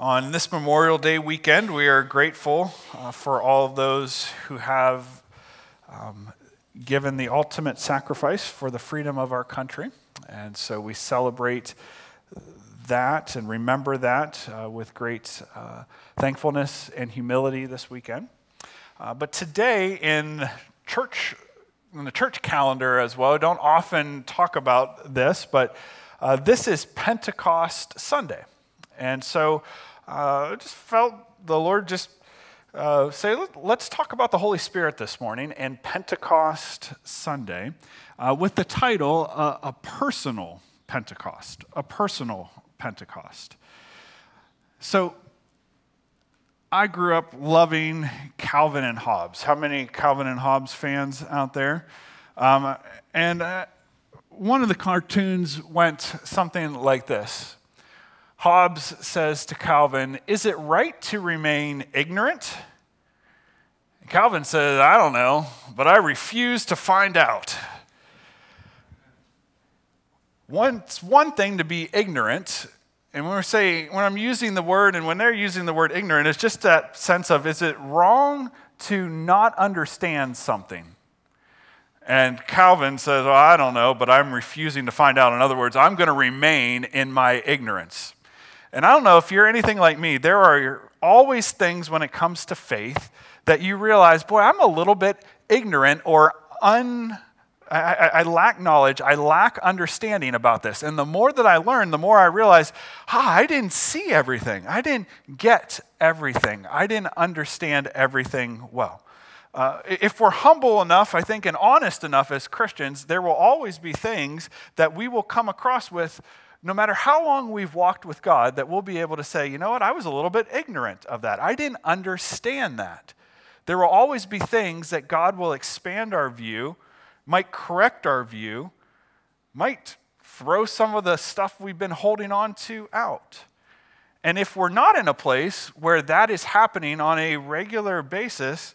On this Memorial Day weekend, we are grateful uh, for all of those who have um, given the ultimate sacrifice for the freedom of our country. And so we celebrate that and remember that uh, with great uh, thankfulness and humility this weekend. Uh, but today, in church, in the church calendar as well, don't often talk about this, but uh, this is Pentecost Sunday. And so uh, I just felt the Lord just uh, say, let's talk about the Holy Spirit this morning and Pentecost Sunday uh, with the title uh, A Personal Pentecost. A Personal Pentecost. So, I grew up loving Calvin and Hobbes. How many Calvin and Hobbes fans out there? Um, and uh, one of the cartoons went something like this Hobbes says to Calvin, Is it right to remain ignorant? Calvin says, I don't know, but I refuse to find out. One, it's one thing to be ignorant, and when we say, when I'm using the word and when they're using the word ignorant, it's just that sense of is it wrong to not understand something? And Calvin says, well, I don't know, but I'm refusing to find out. In other words, I'm going to remain in my ignorance. And I don't know if you're anything like me, there are always things when it comes to faith that you realize, boy, I'm a little bit ignorant or un. I, I, lack knowledge, I lack understanding about this. And the more that I learn, the more I realize, ah, I didn't see everything. I didn't get everything. I didn't understand everything well. Uh, if we're humble enough, I think, and honest enough as Christians, there will always be things that we will come across with no matter how long we've walked with God, that we'll be able to say, you know what, I was a little bit ignorant of that. I didn't understand that. There will always be things that God will expand our view, might correct our view, might throw some of the stuff we've been holding on to out. And if we're not in a place where that is happening on a regular basis,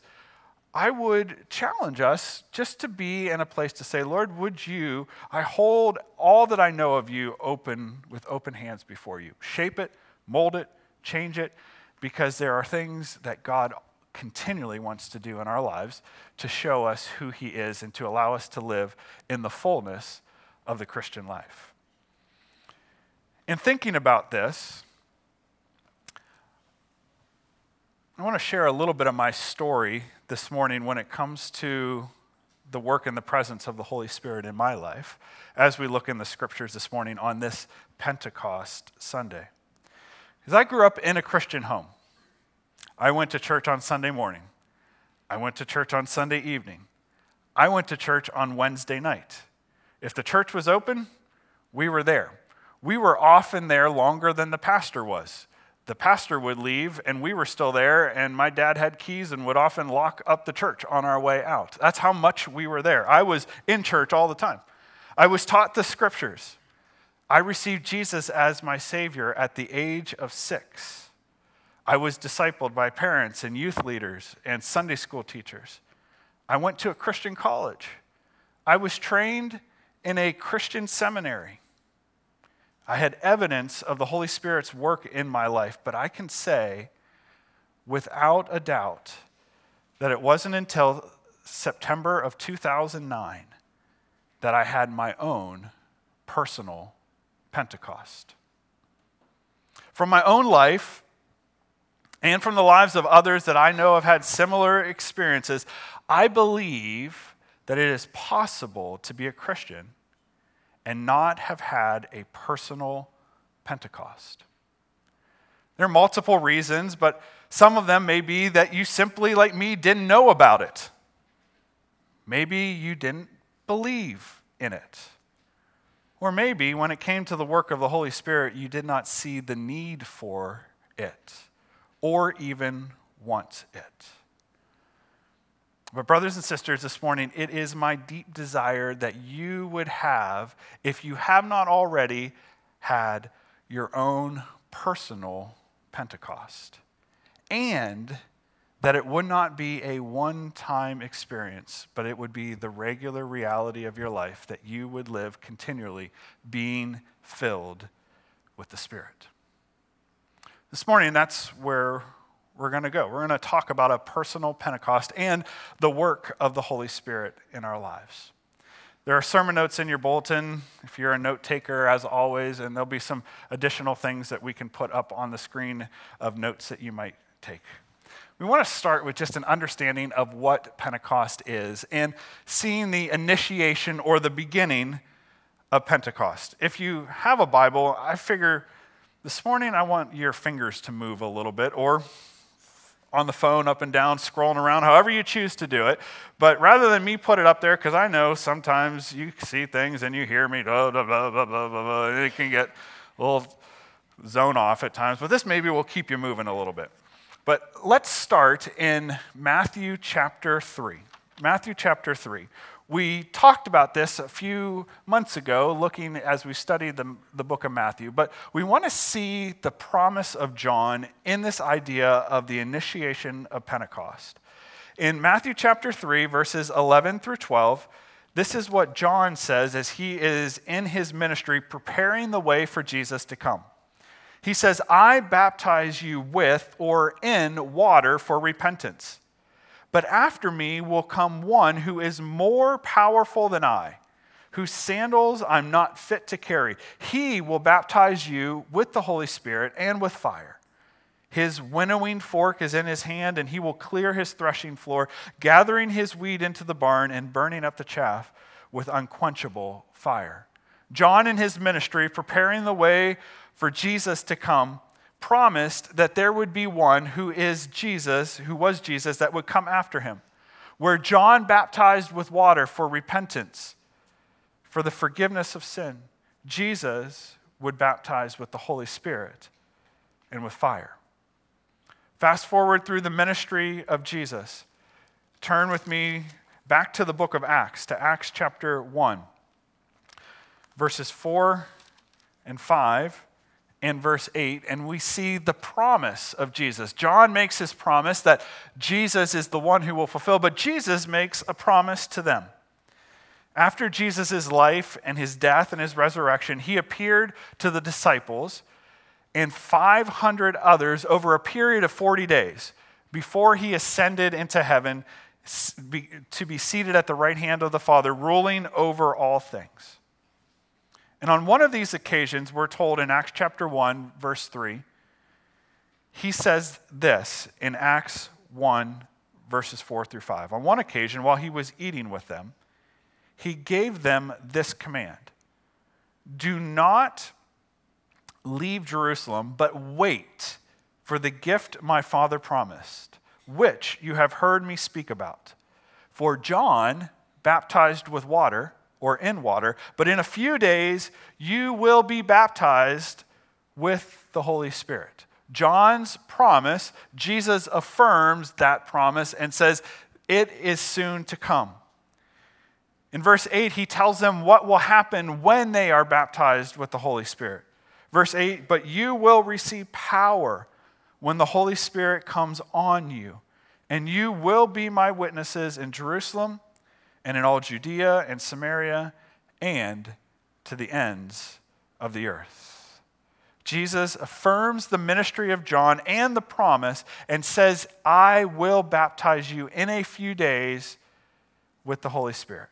I would challenge us just to be in a place to say, Lord, would you, I hold all that I know of you open with open hands before you. Shape it, mold it, change it, because there are things that God continually wants to do in our lives to show us who He is and to allow us to live in the fullness of the Christian life. In thinking about this, I want to share a little bit of my story this morning when it comes to the work and the presence of the Holy Spirit in my life as we look in the scriptures this morning on this Pentecost Sunday. Because I grew up in a Christian home. I went to church on Sunday morning. I went to church on Sunday evening. I went to church on Wednesday night. If the church was open, we were there. We were often there longer than the pastor was the pastor would leave and we were still there and my dad had keys and would often lock up the church on our way out. That's how much we were there. I was in church all the time. I was taught the scriptures. I received jesus as my savior at the age of six. I was discipled by parents and youth leaders and sunday school teachers. I went to a christian college. I was trained in a christian seminary I had evidence of the Holy Spirit's work in my life, but I can say without a doubt that it wasn't until September of 2009 that I had my own personal Pentecost. From my own life and from the lives of others that I know have had similar experiences, I believe that it is possible to be a Christian and not have had a personal Pentecost. There are multiple reasons, but some of them may be that you simply, like me, didn't know about it. Maybe you didn't believe in it. Or maybe when it came to the work of the Holy Spirit, you did not see the need for it or even want it. But, brothers and sisters, this morning, it is my deep desire that you would have, if you have not already, had your own personal Pentecost. And that it would not be a one time experience, but it would be the regular reality of your life that you would live continually being filled with the Spirit. This morning, that's where we're going to go. We're going to talk about a personal Pentecost and the work of the Holy Spirit in our lives. There are sermon notes in your bulletin if you're a note taker, as always, and there'll be some additional things that we can put up on the screen of notes that you might take. We want to start with just an understanding of what Pentecost is and seeing the initiation or the beginning of Pentecost. If you have a Bible, I figure this morning I want your fingers to move a little bit, or on the phone up and down, scrolling around, however you choose to do it. But rather than me put it up there, because I know sometimes you see things and you hear me, blah, blah, blah, blah, blah, blah, and it can get a little zone off at times. But this maybe will keep you moving a little bit. But let's start in Matthew chapter 3. Matthew chapter 3. We talked about this a few months ago, looking as we studied the, the book of Matthew, but we want to see the promise of John in this idea of the initiation of Pentecost. In Matthew chapter 3, verses 11 through 12, this is what John says as he is in his ministry preparing the way for Jesus to come. He says, I baptize you with or in water for repentance. But after me will come one who is more powerful than I, whose sandals I'm not fit to carry. He will baptize you with the Holy Spirit and with fire. His winnowing fork is in his hand, and he will clear his threshing floor, gathering his wheat into the barn and burning up the chaff with unquenchable fire. John, in his ministry, preparing the way for Jesus to come, promised that there would be one who is Jesus, who was Jesus, that would come after him. Where John baptized with water for repentance, for the forgiveness of sin, Jesus would baptize with the Holy Spirit and with fire. Fast forward through the ministry of Jesus. Turn with me back to the book of Acts, to Acts chapter 1, verses 4 and 5 in verse 8, and we see the promise of Jesus. John makes his promise that Jesus is the one who will fulfill, but Jesus makes a promise to them. After Jesus' life and his death and his resurrection, he appeared to the disciples and 500 others over a period of 40 days before he ascended into heaven to be seated at the right hand of the Father, ruling over all things. And on one of these occasions, we're told in Acts chapter 1, verse 3, he says this in Acts 1, verses 4 through 5. On one occasion, while he was eating with them, he gave them this command Do not leave Jerusalem, but wait for the gift my father promised, which you have heard me speak about. For John baptized with water or in water, but in a few days you will be baptized with the Holy Spirit. John's promise, Jesus affirms that promise and says, It is soon to come. In verse 8, he tells them what will happen when they are baptized with the Holy Spirit. Verse 8, but you will receive power when the Holy Spirit comes on you, and you will be my witnesses in Jerusalem and in all Judea and Samaria and to the ends of the earth. Jesus affirms the ministry of John and the promise and says, I will baptize you in a few days with the Holy Spirit.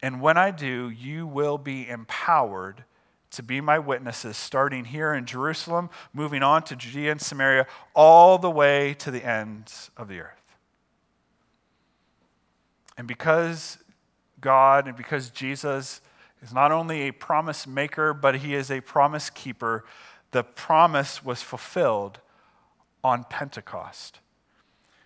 And when I do, you will be empowered to be my witnesses, starting here in Jerusalem, moving on to Judea and Samaria, all the way to the ends of the earth. And because God and because Jesus is not only a promise maker, but he is a promise keeper, the promise was fulfilled on Pentecost.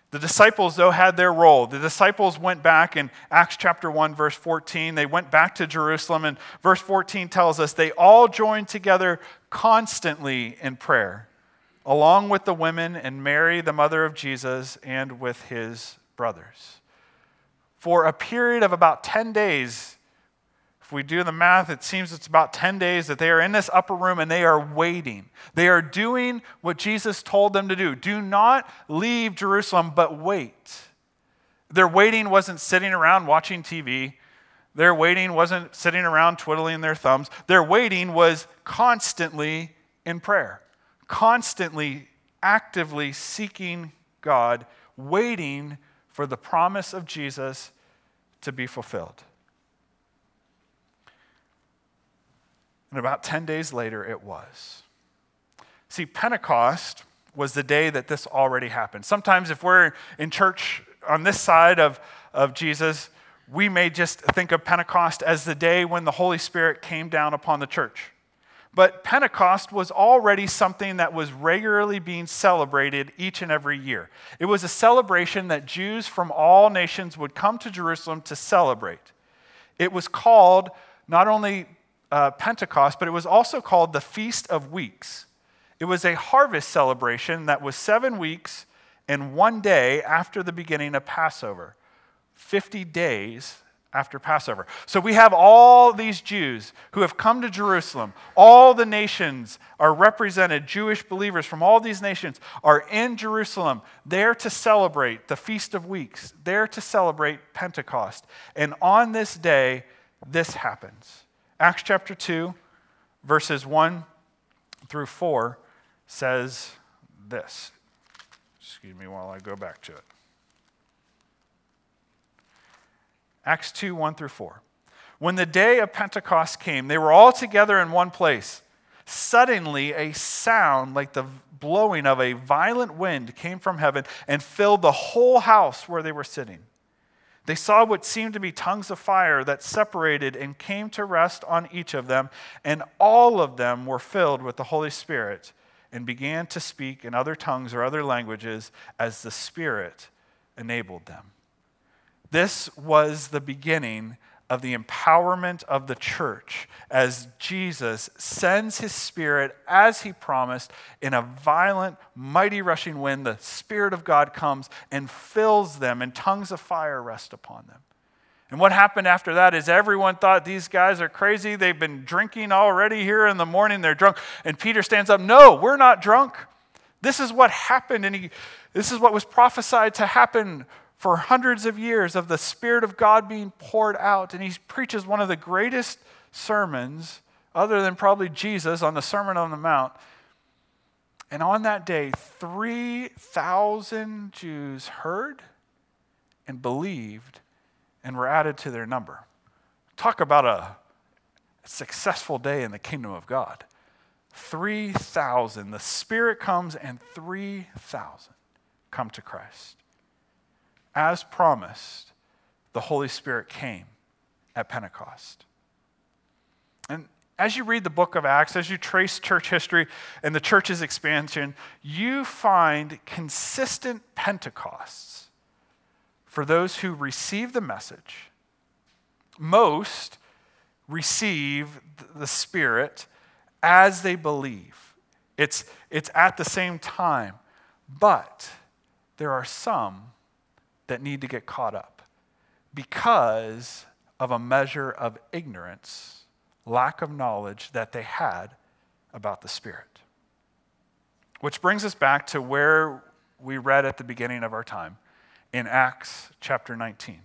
The disciples, though, had their role. The disciples went back in Acts chapter 1, verse 14. They went back to Jerusalem, and verse 14 tells us they all joined together constantly in prayer, along with the women and Mary, the mother of Jesus, and with his brothers for a period of about 10 days. If we do the math, it seems it's about 10 days that they are in this upper room and they are waiting. They are doing what Jesus told them to do. Do not leave Jerusalem, but wait. Their waiting wasn't sitting around watching TV. Their waiting wasn't sitting around twiddling their thumbs. Their waiting was constantly in prayer, constantly, actively seeking God, waiting for the promise of Jesus to be fulfilled. And about 10 days later, it was. See, Pentecost was the day that this already happened. Sometimes, if we're in church on this side of, of Jesus, we may just think of Pentecost as the day when the Holy Spirit came down upon the church. But Pentecost was already something that was regularly being celebrated each and every year. It was a celebration that Jews from all nations would come to Jerusalem to celebrate. It was called not only uh, Pentecost, but it was also called the Feast of Weeks. It was a harvest celebration that was seven weeks and one day after the beginning of Passover, 50 days after Passover. So we have all these Jews who have come to Jerusalem. All the nations are represented. Jewish believers from all these nations are in Jerusalem, there to celebrate the Feast of Weeks, there to celebrate Pentecost. And on this day, this happens. Acts chapter 2, verses 1 through 4 says this. Excuse me while I go back to it. Acts 2, 1 through 4. When the day of Pentecost came, they were all together in one place. Suddenly, a sound like the blowing of a violent wind came from heaven and filled the whole house where they were sitting. They saw what seemed to be tongues of fire that separated and came to rest on each of them, and all of them were filled with the Holy Spirit and began to speak in other tongues or other languages as the Spirit enabled them. This was the beginning of the empowerment of the church as Jesus sends his spirit as he promised in a violent, mighty rushing wind. The Spirit of God comes and fills them, and tongues of fire rest upon them. And what happened after that is everyone thought these guys are crazy. They've been drinking already here in the morning. They're drunk. And Peter stands up, No, we're not drunk. This is what happened. And he, this is what was prophesied to happen for hundreds of years of the Spirit of God being poured out. And he preaches one of the greatest sermons, other than probably Jesus, on the Sermon on the Mount. And on that day, 3,000 Jews heard and believed and were added to their number. Talk about a successful day in the kingdom of God. 3,000. The Spirit comes, and 3,000 come to Christ as promised, the Holy Spirit came at Pentecost. And as you read the book of Acts, as you trace church history and the church's expansion, you find consistent Pentecosts for those who receive the message. Most receive the Spirit as they believe. It's, it's at the same time. But there are some that need to get caught up because of a measure of ignorance, lack of knowledge that they had about the Spirit. Which brings us back to where we read at the beginning of our time in Acts chapter 19.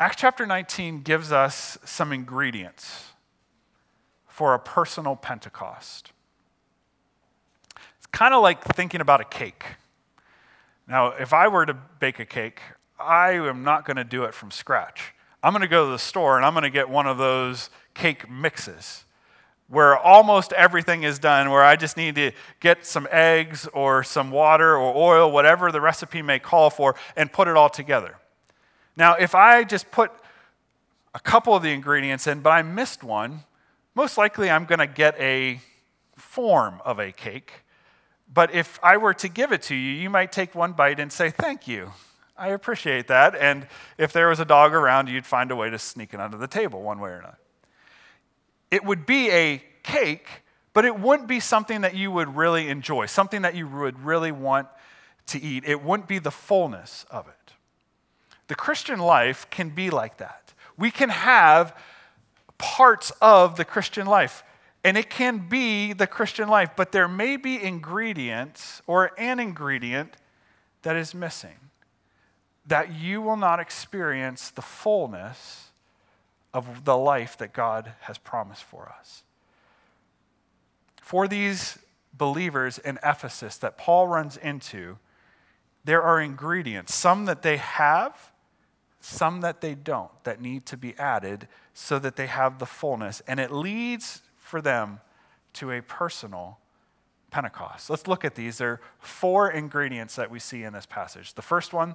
Acts chapter 19 gives us some ingredients for a personal Pentecost. It's kind of like thinking about a cake. Now, if I were to bake a cake, I am not going to do it from scratch. I'm going to go to the store and I'm going to get one of those cake mixes where almost everything is done, where I just need to get some eggs or some water or oil, whatever the recipe may call for, and put it all together. Now, if I just put a couple of the ingredients in, but I missed one, most likely I'm going to get a form of a cake but if I were to give it to you, you might take one bite and say, Thank you. I appreciate that. And if there was a dog around, you'd find a way to sneak it under the table one way or another. It would be a cake, but it wouldn't be something that you would really enjoy, something that you would really want to eat. It wouldn't be the fullness of it. The Christian life can be like that. We can have parts of the Christian life. And it can be the Christian life, but there may be ingredients or an ingredient that is missing, that you will not experience the fullness of the life that God has promised for us. for these believers in Ephesus that Paul runs into, there are ingredients, some that they have, some that they don't, that need to be added so that they have the fullness. And it leads for them to a personal Pentecost. Let's look at these. There are four ingredients that we see in this passage. The first one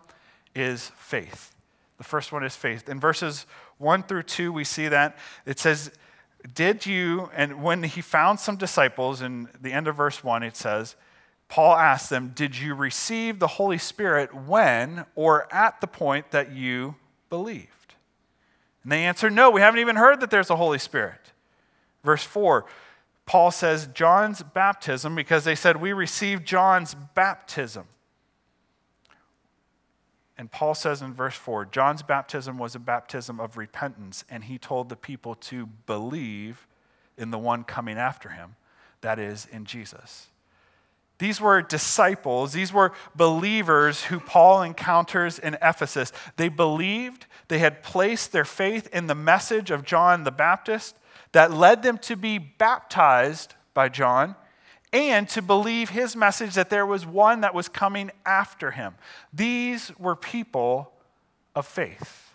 is faith. The first one is faith. In verses 1 through 2, we see that it says, Did you, and when he found some disciples, in the end of verse 1, it says, Paul asked them, Did you receive the Holy Spirit when or at the point that you believed? And they answered, No, we haven't even heard that there's a Holy Spirit. Verse 4, Paul says John's baptism because they said, We received John's baptism. And Paul says in verse 4 John's baptism was a baptism of repentance, and he told the people to believe in the one coming after him, that is, in Jesus. These were disciples, these were believers who Paul encounters in Ephesus. They believed, they had placed their faith in the message of John the Baptist, that led them to be baptized by John and to believe his message that there was one that was coming after him. These were people of faith.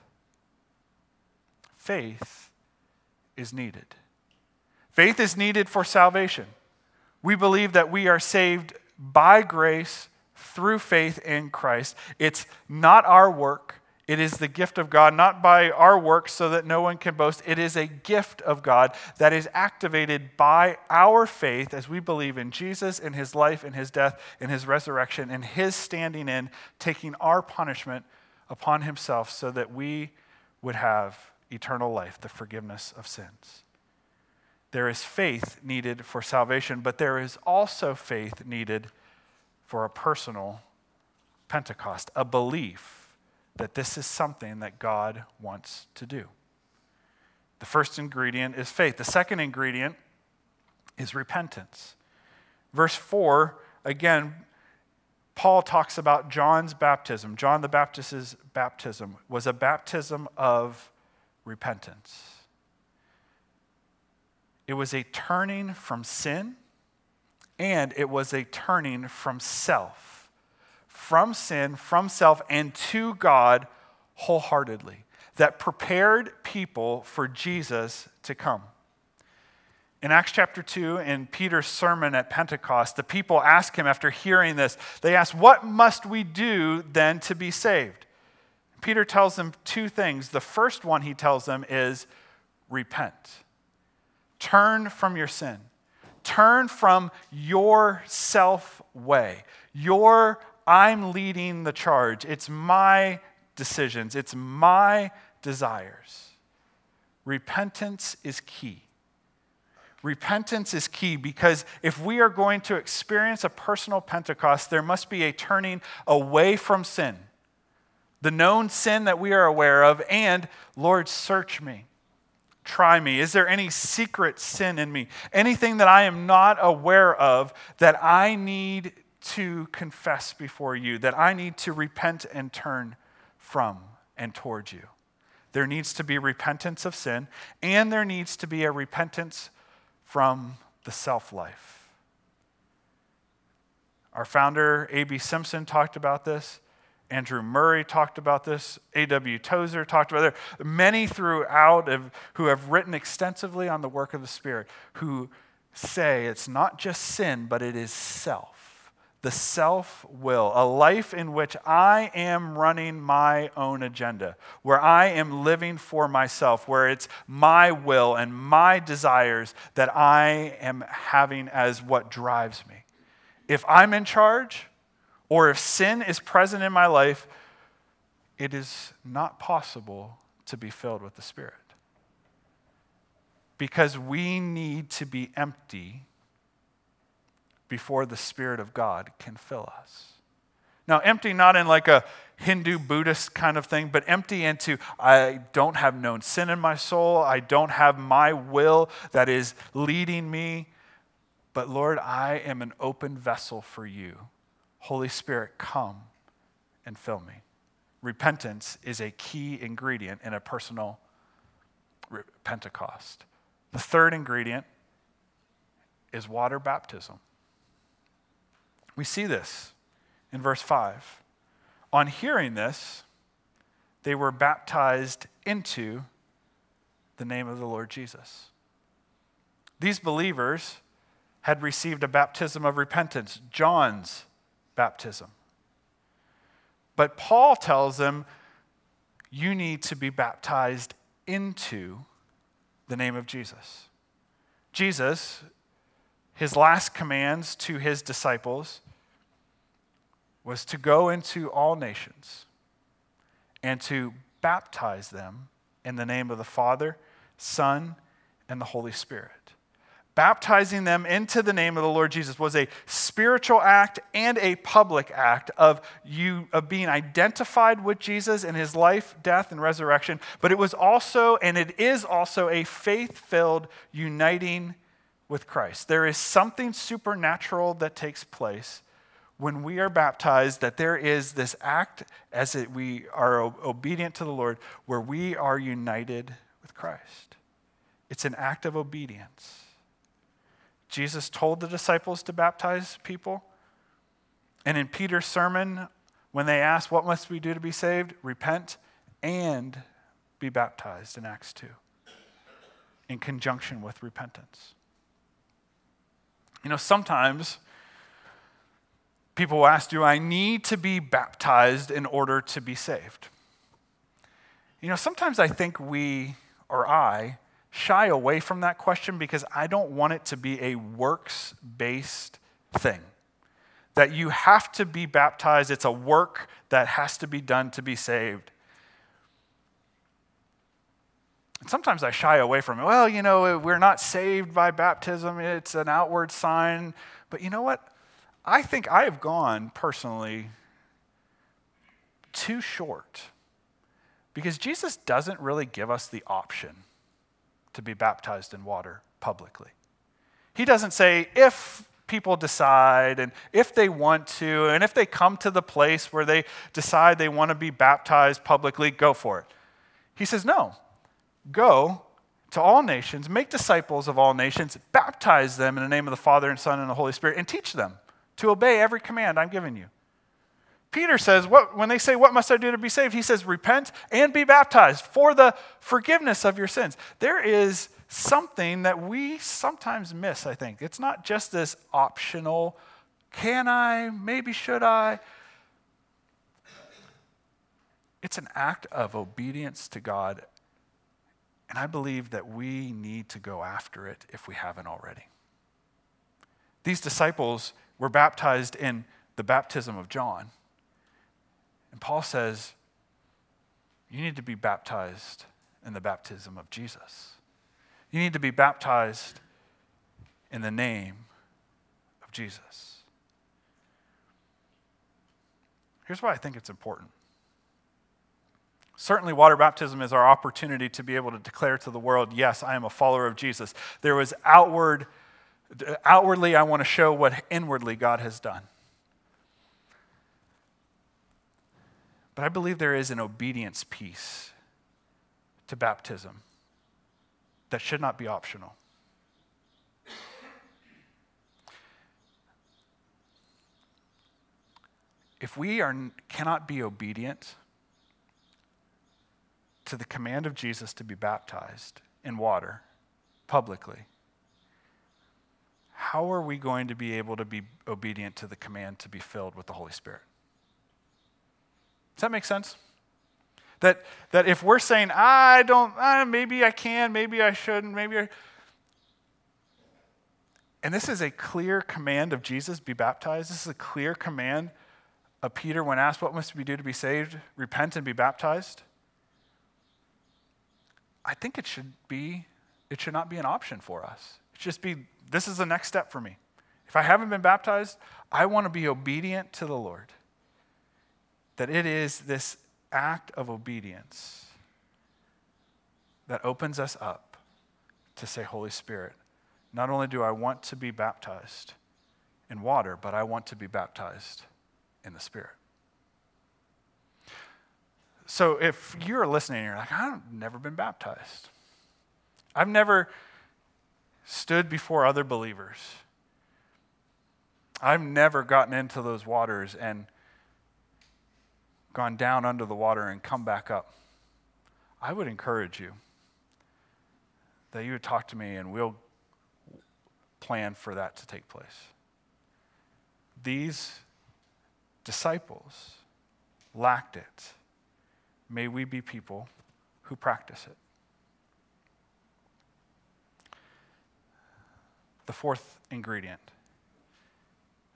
Faith is needed. Faith is needed for salvation. We believe that we are saved by grace through faith in Christ. It's not our work, it is the gift of God, not by our works so that no one can boast. It is a gift of God that is activated by our faith as we believe in Jesus, in his life, in his death, in his resurrection, in his standing in, taking our punishment upon himself so that we would have eternal life, the forgiveness of sins. There is faith needed for salvation, but there is also faith needed for a personal Pentecost, a belief that this is something that God wants to do. The first ingredient is faith. The second ingredient is repentance. Verse 4, again, Paul talks about John's baptism. John the Baptist's baptism was a baptism of repentance. It was a turning from sin, and it was a turning from self from sin, from self, and to God wholeheartedly, that prepared people for Jesus to come. In Acts chapter 2, in Peter's sermon at Pentecost, the people ask him after hearing this, they ask, What must we do then to be saved? Peter tells them two things. The first one he tells them is repent, turn from your sin, turn from your self way, your I'm leading the charge. It's my decisions, it's my desires. Repentance is key. Repentance is key because if we are going to experience a personal Pentecost, there must be a turning away from sin, the known sin that we are aware of, and Lord, search me. Try me. Is there any secret sin in me? Anything that I am not aware of that I need to confess before you, that I need to repent and turn from and towards you. There needs to be repentance of sin, and there needs to be a repentance from the self life. Our founder, A.B. Simpson, talked about this. Andrew Murray talked about this. A.W. Tozer talked about it. Many throughout have, who have written extensively on the work of the Spirit who say it's not just sin, but it is self the self will, a life in which I am running my own agenda, where I am living for myself, where it's my will and my desires that I am having as what drives me. If I'm in charge, or if sin is present in my life, it is not possible to be filled with the Spirit. Because we need to be empty before the Spirit of God can fill us. Now, empty not in like a Hindu Buddhist kind of thing, but empty into I don't have known sin in my soul. I don't have my will that is leading me. But Lord, I am an open vessel for you. Holy Spirit, come and fill me. Repentance is a key ingredient in a personal Pentecost. The third ingredient is water baptism. We see this in verse 5. On hearing this, they were baptized into the name of the Lord Jesus. These believers had received a baptism of repentance, John's baptism. But Paul tells them, you need to be baptized into the name of Jesus. Jesus, his last commands to his disciples was to go into all nations and to baptize them in the name of the Father, Son, and the Holy Spirit. Baptizing them into the name of the Lord Jesus was a spiritual act and a public act of you of being identified with Jesus in his life, death, and resurrection. But it was also, and it is also, a faith-filled uniting with Christ. There is something supernatural that takes place when we are baptized that there is this act as it, we are obedient to the Lord where we are united with Christ. It's an act of obedience. Jesus told the disciples to baptize people. And in Peter's sermon, when they asked, What must we do to be saved? Repent and be baptized in Acts 2, in conjunction with repentance. You know, sometimes people ask, Do I need to be baptized in order to be saved? You know, sometimes I think we, or I, shy away from that question because I don't want it to be a works based thing. That you have to be baptized, it's a work that has to be done to be saved. And sometimes I shy away from it. Well, you know, we're not saved by baptism, it's an outward sign. But you know what? I think I have gone personally too short because Jesus doesn't really give us the option to be baptized in water publicly. He doesn't say, if people decide and if they want to, and if they come to the place where they decide they want to be baptized publicly, go for it. He says, no, go to all nations, make disciples of all nations, baptize them in the name of the Father and Son and the Holy Spirit, and teach them to obey every command I'm giving you. Peter says, what, when they say, What must I do to be saved? He says, Repent and be baptized for the forgiveness of your sins. There is something that we sometimes miss, I think. It's not just this optional, can I, maybe should I. It's an act of obedience to God. And I believe that we need to go after it if we haven't already. These disciples were baptized in the baptism of John. And Paul says, you need to be baptized in the baptism of Jesus. You need to be baptized in the name of Jesus. Here's why I think it's important. Certainly, water baptism is our opportunity to be able to declare to the world, yes, I am a follower of Jesus. There was outward Outwardly, I want to show what inwardly God has done. But I believe there is an obedience piece to baptism that should not be optional. If we are, cannot be obedient to the command of Jesus to be baptized in water publicly, how are we going to be able to be obedient to the command to be filled with the Holy Spirit? Does that make sense? That, that if we're saying, I don't, maybe I can, maybe I shouldn't, maybe I. And this is a clear command of Jesus be baptized. This is a clear command of Peter when asked, What must we do to be saved? Repent and be baptized. I think it should be, it should not be an option for us. It should just be this is the next step for me. If I haven't been baptized, I want to be obedient to the Lord. That it is this act of obedience that opens us up to say, Holy Spirit, not only do I want to be baptized in water, but I want to be baptized in the Spirit. So if you're listening and you're like, I've never been baptized, I've never stood before other believers. I've never gotten into those waters and gone down under the water and come back up. I would encourage you that you would talk to me and we'll plan for that to take place. These disciples lacked it. May we be people who practice it. The fourth ingredient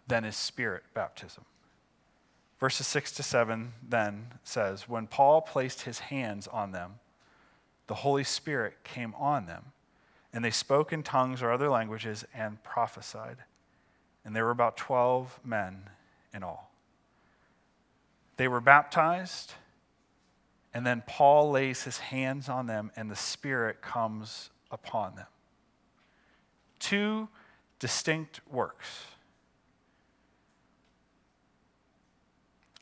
then is spirit baptism. Verses 6 to 7 then says, When Paul placed his hands on them, the Holy Spirit came on them, and they spoke in tongues or other languages and prophesied. And there were about 12 men in all. They were baptized, and then Paul lays his hands on them, and the Spirit comes upon them. Two distinct works.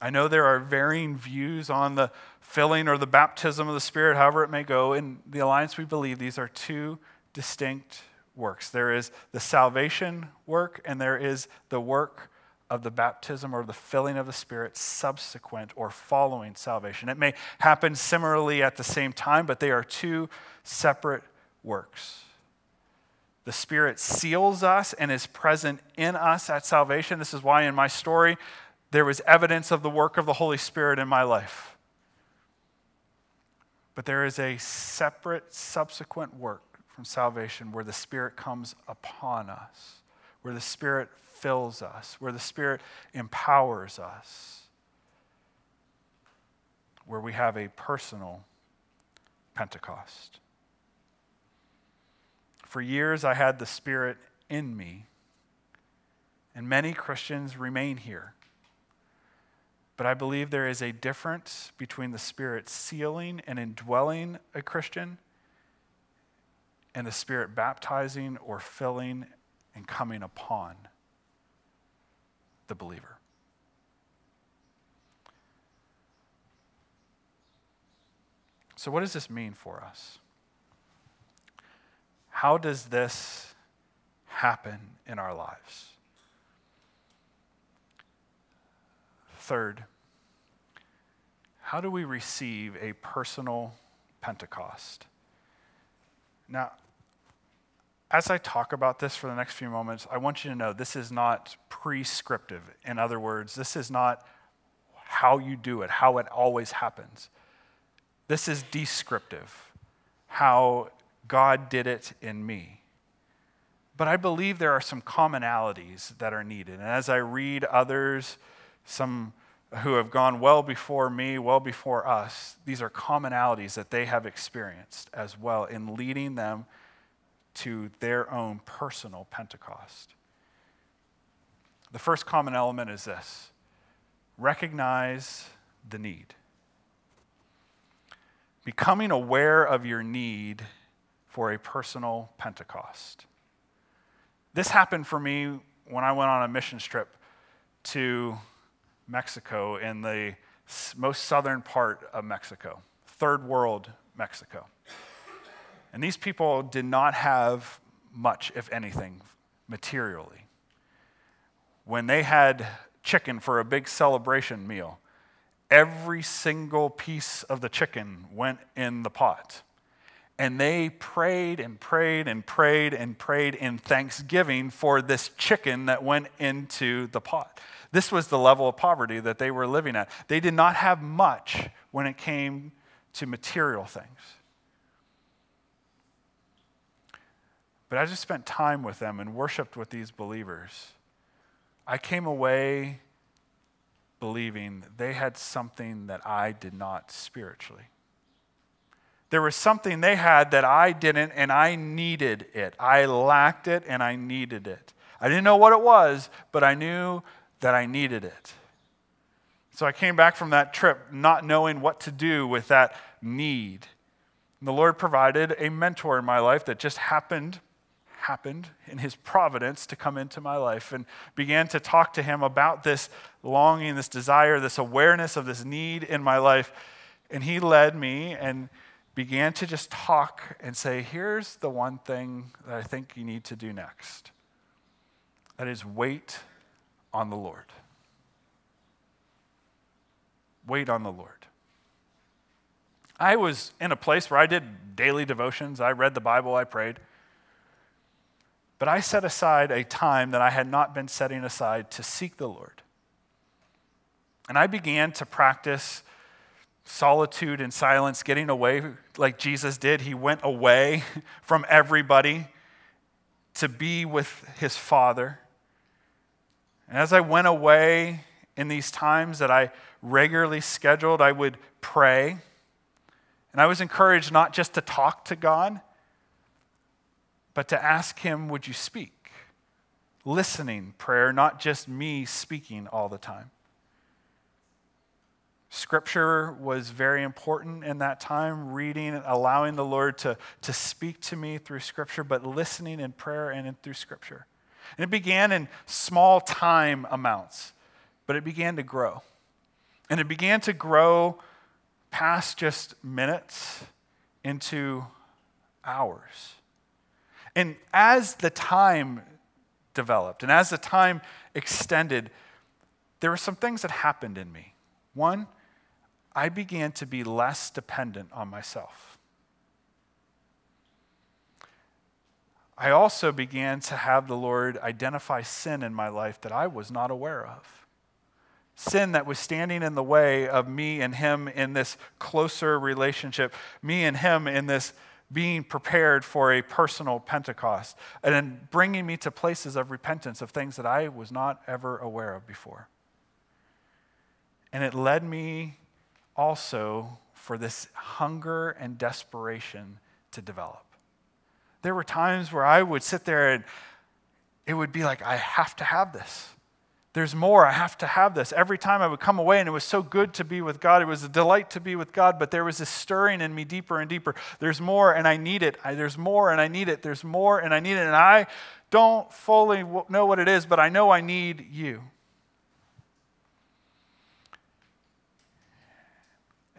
I know there are varying views on the filling or the baptism of the Spirit, however it may go. In the Alliance, we believe these are two distinct works there is the salvation work, and there is the work of the baptism or the filling of the Spirit subsequent or following salvation. It may happen similarly at the same time, but they are two separate works. The Spirit seals us and is present in us at salvation. This is why in my story, there was evidence of the work of the Holy Spirit in my life. But there is a separate, subsequent work from salvation where the Spirit comes upon us, where the Spirit fills us, where the Spirit empowers us, where we have a personal Pentecost. For years, I had the Spirit in me, and many Christians remain here but I believe there is a difference between the Spirit sealing and indwelling a Christian and the Spirit baptizing or filling and coming upon the believer. So, what does this mean for us? How does this happen in our lives? Third, how do we receive a personal Pentecost? Now, as I talk about this for the next few moments, I want you to know this is not prescriptive. In other words, this is not how you do it, how it always happens. This is descriptive, how God did it in me. But I believe there are some commonalities that are needed. And as I read others, some who have gone well before me, well before us, these are commonalities that they have experienced as well in leading them to their own personal Pentecost. The first common element is this recognize the need. Becoming aware of your need for a personal Pentecost. This happened for me when I went on a mission trip to Mexico in the most southern part of Mexico, third world Mexico. And these people did not have much, if anything, materially. When they had chicken for a big celebration meal, every single piece of the chicken went in the pot. And they prayed and prayed and prayed and prayed in thanksgiving for this chicken that went into the pot. This was the level of poverty that they were living at. They did not have much when it came to material things. But I just spent time with them and worshiped with these believers, I came away believing they had something that I did not spiritually. There was something they had that I didn't, and I needed it. I lacked it, and I needed it. I didn't know what it was, but I knew that I needed it. So I came back from that trip not knowing what to do with that need. And the Lord provided a mentor in my life that just happened happened in his providence to come into my life and began to talk to him about this longing, this desire, this awareness of this need in my life. And he led me and began to just talk and say, here's the one thing that I think you need to do next. That is wait on the Lord. Wait on the Lord. I was in a place where I did daily devotions, I read the Bible, I prayed. But I set aside a time that I had not been setting aside to seek the Lord. And I began to practice solitude and silence, getting away like Jesus did. He went away from everybody to be with his Father. And as I went away in these times that I regularly scheduled, I would pray. And I was encouraged not just to talk to God, but to ask Him, Would you speak? Listening prayer, not just me speaking all the time. Scripture was very important in that time, reading, and allowing the Lord to, to speak to me through Scripture, but listening in prayer and in, through Scripture. And it began in small time amounts, but it began to grow. And it began to grow past just minutes into hours. And as the time developed and as the time extended, there were some things that happened in me. One, I began to be less dependent on myself. I also began to have the Lord identify sin in my life that I was not aware of. Sin that was standing in the way of me and Him in this closer relationship, me and Him in this being prepared for a personal Pentecost, and bringing me to places of repentance of things that I was not ever aware of before. And it led me also for this hunger and desperation to develop. There were times where I would sit there and it would be like, I have to have this. There's more. I have to have this. Every time I would come away, and it was so good to be with God. It was a delight to be with God, but there was this stirring in me deeper and deeper. There's more, and I need it. I, there's more, and I need it. There's more, and I need it. And I don't fully know what it is, but I know I need you.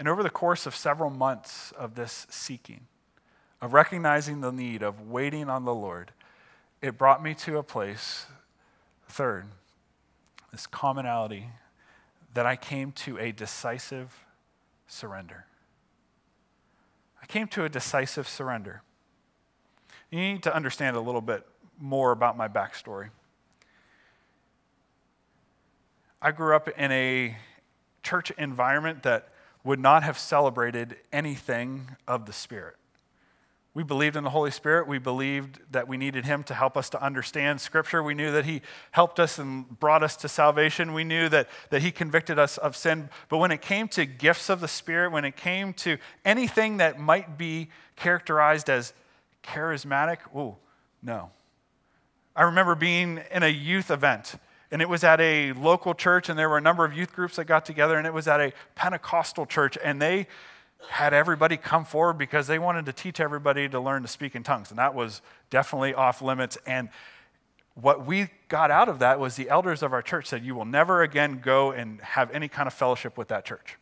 And over the course of several months of this seeking, of recognizing the need, of waiting on the Lord, it brought me to a place, third, this commonality that I came to a decisive surrender. I came to a decisive surrender. You need to understand a little bit more about my backstory. I grew up in a church environment that would not have celebrated anything of the Spirit. We believed in the Holy Spirit. We believed that we needed Him to help us to understand Scripture. We knew that He helped us and brought us to salvation. We knew that, that He convicted us of sin. But when it came to gifts of the Spirit, when it came to anything that might be characterized as charismatic, oh, no. I remember being in a youth event, and it was at a local church, and there were a number of youth groups that got together, and it was at a Pentecostal church, and they had everybody come forward because they wanted to teach everybody to learn to speak in tongues. And that was definitely off limits. And what we got out of that was the elders of our church said, You will never again go and have any kind of fellowship with that church.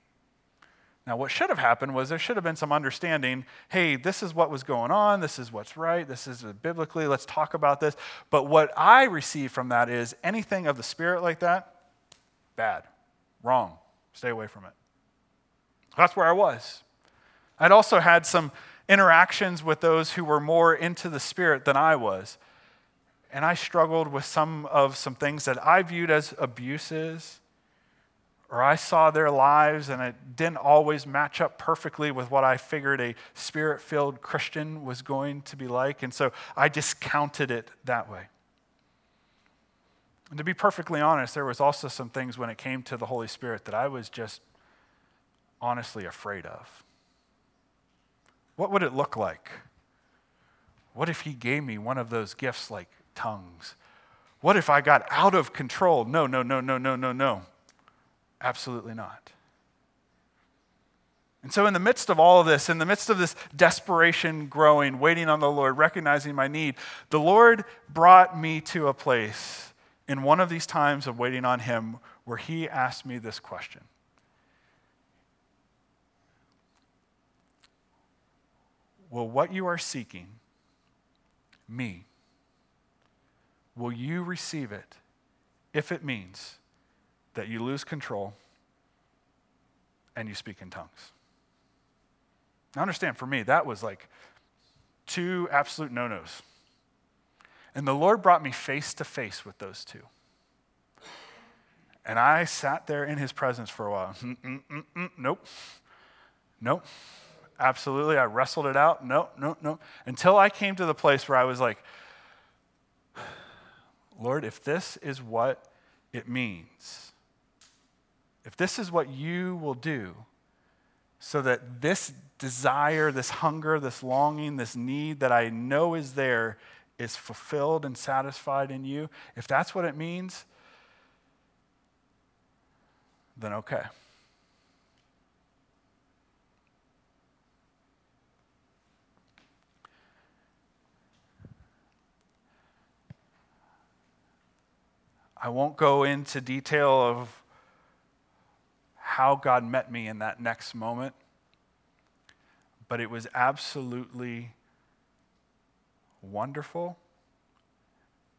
Now, what should have happened was there should have been some understanding hey, this is what was going on, this is what's right, this is biblically, let's talk about this. But what I received from that is anything of the Spirit like that, bad, wrong, stay away from it. That's where I was. I'd also had some interactions with those who were more into the Spirit than I was. And I struggled with some of some things that I viewed as abuses, or I saw their lives and it didn't always match up perfectly with what I figured a spirit filled Christian was going to be like. And so I discounted it that way. And to be perfectly honest, there was also some things when it came to the Holy Spirit that I was just honestly afraid of. What would it look like? What if he gave me one of those gifts like tongues? What if I got out of control? No, no, no, no, no, no, no. Absolutely not. And so, in the midst of all of this, in the midst of this desperation growing, waiting on the Lord, recognizing my need, the Lord brought me to a place in one of these times of waiting on Him where He asked me this question Will what you are seeking, me, will you receive it if it means that you lose control and you speak in tongues? Now, understand, for me, that was like two absolute no nos. And the Lord brought me face to face with those two. And I sat there in his presence for a while. Mm, mm, mm, nope. Nope. Absolutely. I wrestled it out. No, no, no. Until I came to the place where I was like, Lord, if this is what it means, if this is what you will do, so that this desire, this hunger, this longing, this need that I know is there is fulfilled and satisfied in you, if that's what it means, then okay. I won't go into detail of how God met me in that next moment, but it was absolutely wonderful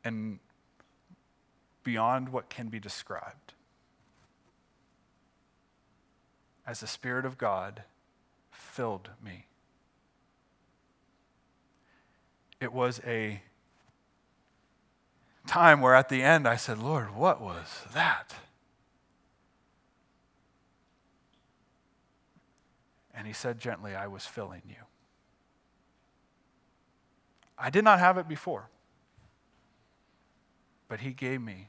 and beyond what can be described. As the Spirit of God filled me, it was a time where at the end I said, Lord, what was that? And he said gently, I was filling you. I did not have it before, but he gave me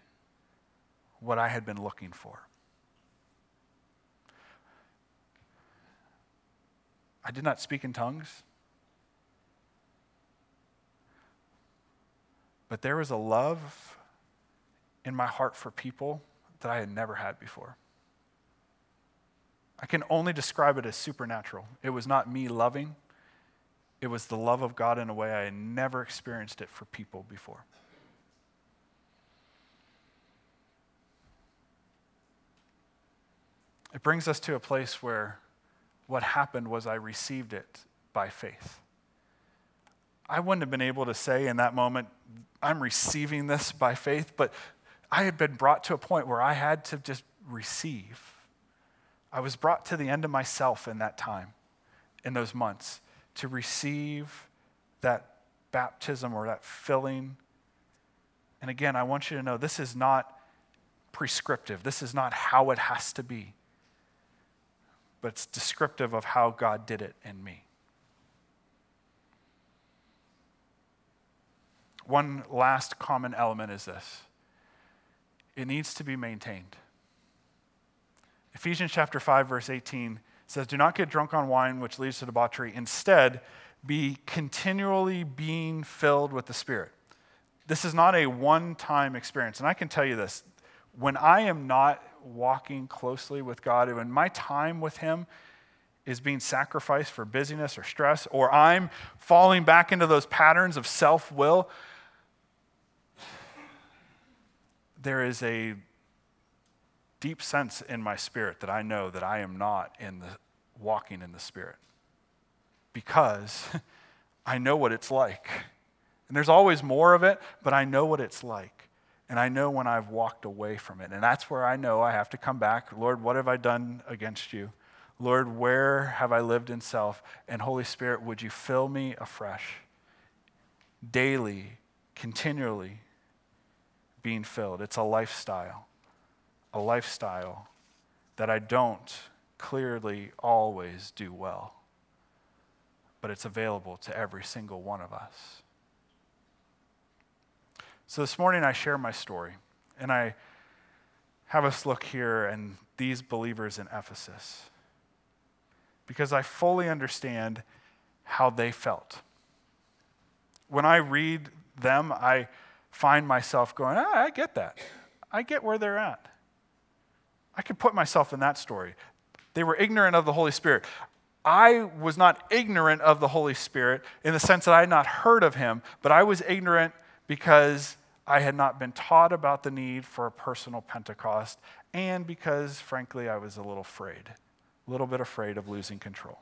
what I had been looking for. I did not speak in tongues. But there was a love in my heart for people that I had never had before. I can only describe it as supernatural. It was not me loving, it was the love of God in a way I had never experienced it for people before. It brings us to a place where what happened was I received it by faith. I wouldn't have been able to say in that moment, I'm receiving this by faith, but I had been brought to a point where I had to just receive. I was brought to the end of myself in that time, in those months, to receive that baptism or that filling. And again, I want you to know this is not prescriptive, this is not how it has to be, but it's descriptive of how God did it in me. One last common element is this it needs to be maintained. Ephesians chapter 5 verse 18 says do not get drunk on wine which leads to debauchery instead be continually being filled with the spirit. This is not a one-time experience and I can tell you this when I am not walking closely with God when my time with him is being sacrificed for busyness or stress or I'm falling back into those patterns of self-will there is a deep sense in my spirit that I know that I am not in the walking in the spirit because I know what it's like. And there's always more of it, but I know what it's like. And I know when I've walked away from it. And that's where I know I have to come back. Lord, what have I done against you? Lord, where have I lived in self? And Holy Spirit, would you fill me afresh? Daily, continually, being filled. It's a lifestyle, a lifestyle that I don't clearly always do well, but it's available to every single one of us. So this morning I share my story, and I have us look here and these believers in Ephesus because I fully understand how they felt. When I read them, I find myself going, ah, I get that. I get where they're at. I could put myself in that story. They were ignorant of the Holy Spirit. I was not ignorant of the Holy Spirit in the sense that I had not heard of him, but I was ignorant because I had not been taught about the need for a personal Pentecost, and because, frankly, I was a little afraid, a little bit afraid of losing control.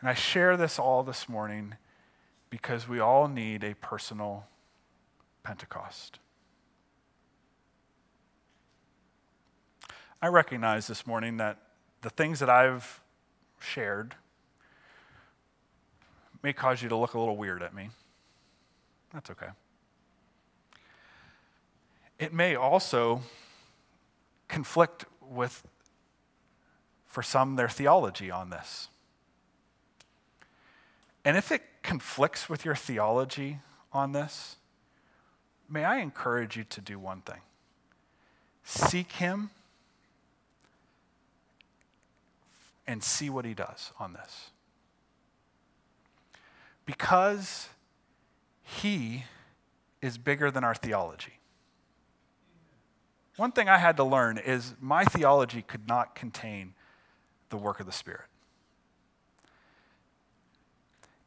And I share this all this morning because we all need a personal Pentecost. I recognize this morning that the things that I've shared may cause you to look a little weird at me. That's okay. It may also conflict with, for some, their theology on this. And if it conflicts with your theology on this, may I encourage you to do one thing seek Him and see what He does on this. Because He is bigger than our theology. One thing I had to learn is my theology could not contain the work of the Spirit.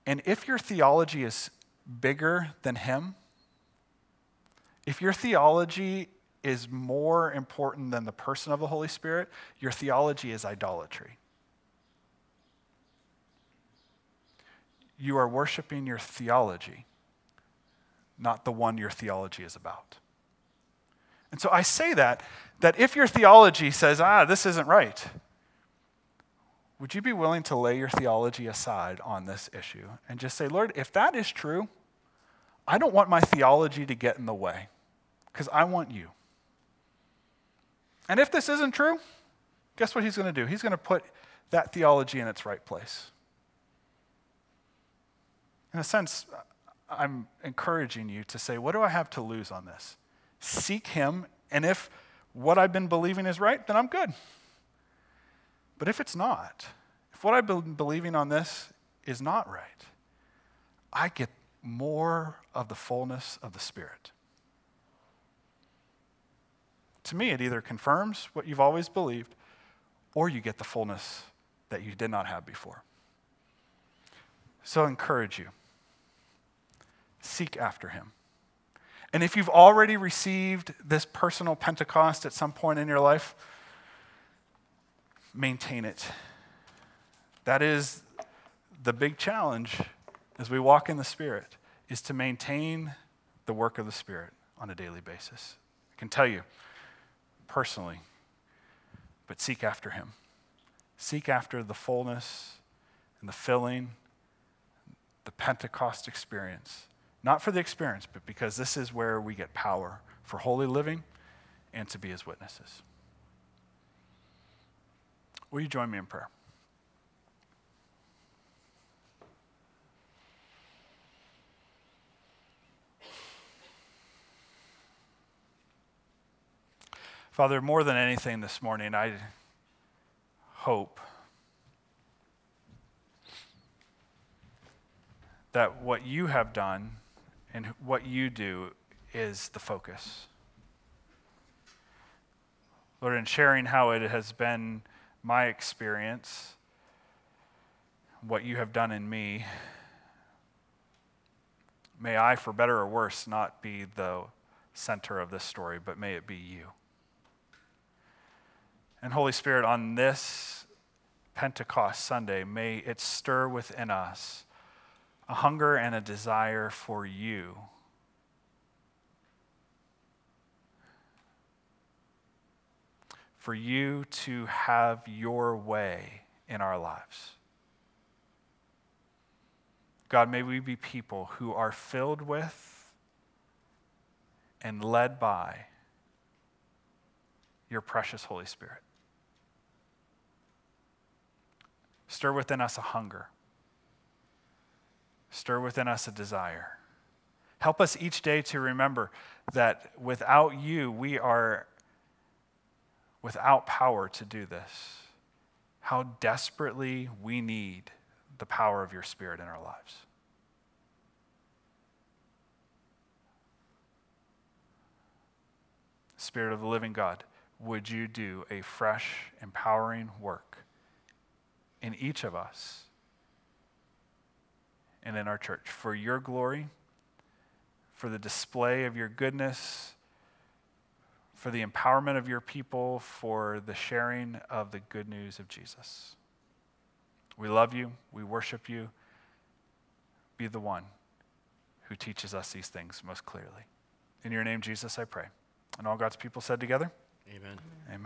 And if your theology is bigger than Him, if your theology is more important than the person of the Holy Spirit, your theology is idolatry. You are worshiping your theology, not the one your theology is about. And so I say that, that if your theology says, ah, this isn't right, would you be willing to lay your theology aside on this issue and just say, Lord, if that is true, I don't want my theology to get in the way because I want you. And if this isn't true, guess what he's going to do? He's going to put that theology in its right place. In a sense, I'm encouraging you to say, what do I have to lose on this? Seek him, and if what I've been believing is right, then I'm good. But if it's not, if what I've been believing on this is not right, I get more of the fullness of the Spirit. To me, it either confirms what you've always believed or you get the fullness that you did not have before. So I encourage you seek after him. And if you've already received this personal Pentecost at some point in your life, maintain it. That is the big challenge as we walk in the Spirit, is to maintain the work of the Spirit on a daily basis. I can tell you personally, but seek after Him. Seek after the fullness and the filling, the Pentecost experience. Not for the experience, but because this is where we get power for holy living and to be His witnesses. Will you join me in prayer? Father, more than anything this morning, I hope that what you have done and what you do is the focus. Lord, in sharing how it has been my experience, what you have done in me, may I, for better or worse, not be the center of this story, but may it be you. And Holy Spirit, on this Pentecost Sunday, may it stir within us a hunger and a desire for you. For you to have your way in our lives. God, may we be people who are filled with and led by your precious Holy Spirit. Stir within us a hunger Stir within us a desire. Help us each day to remember that without you, we are without power to do this. How desperately we need the power of your Spirit in our lives. Spirit of the living God, would you do a fresh, empowering work in each of us? And in our church for your glory, for the display of your goodness, for the empowerment of your people, for the sharing of the good news of Jesus. We love you. We worship you. Be the one who teaches us these things most clearly. In your name, Jesus, I pray. And all God's people said together, amen Amen.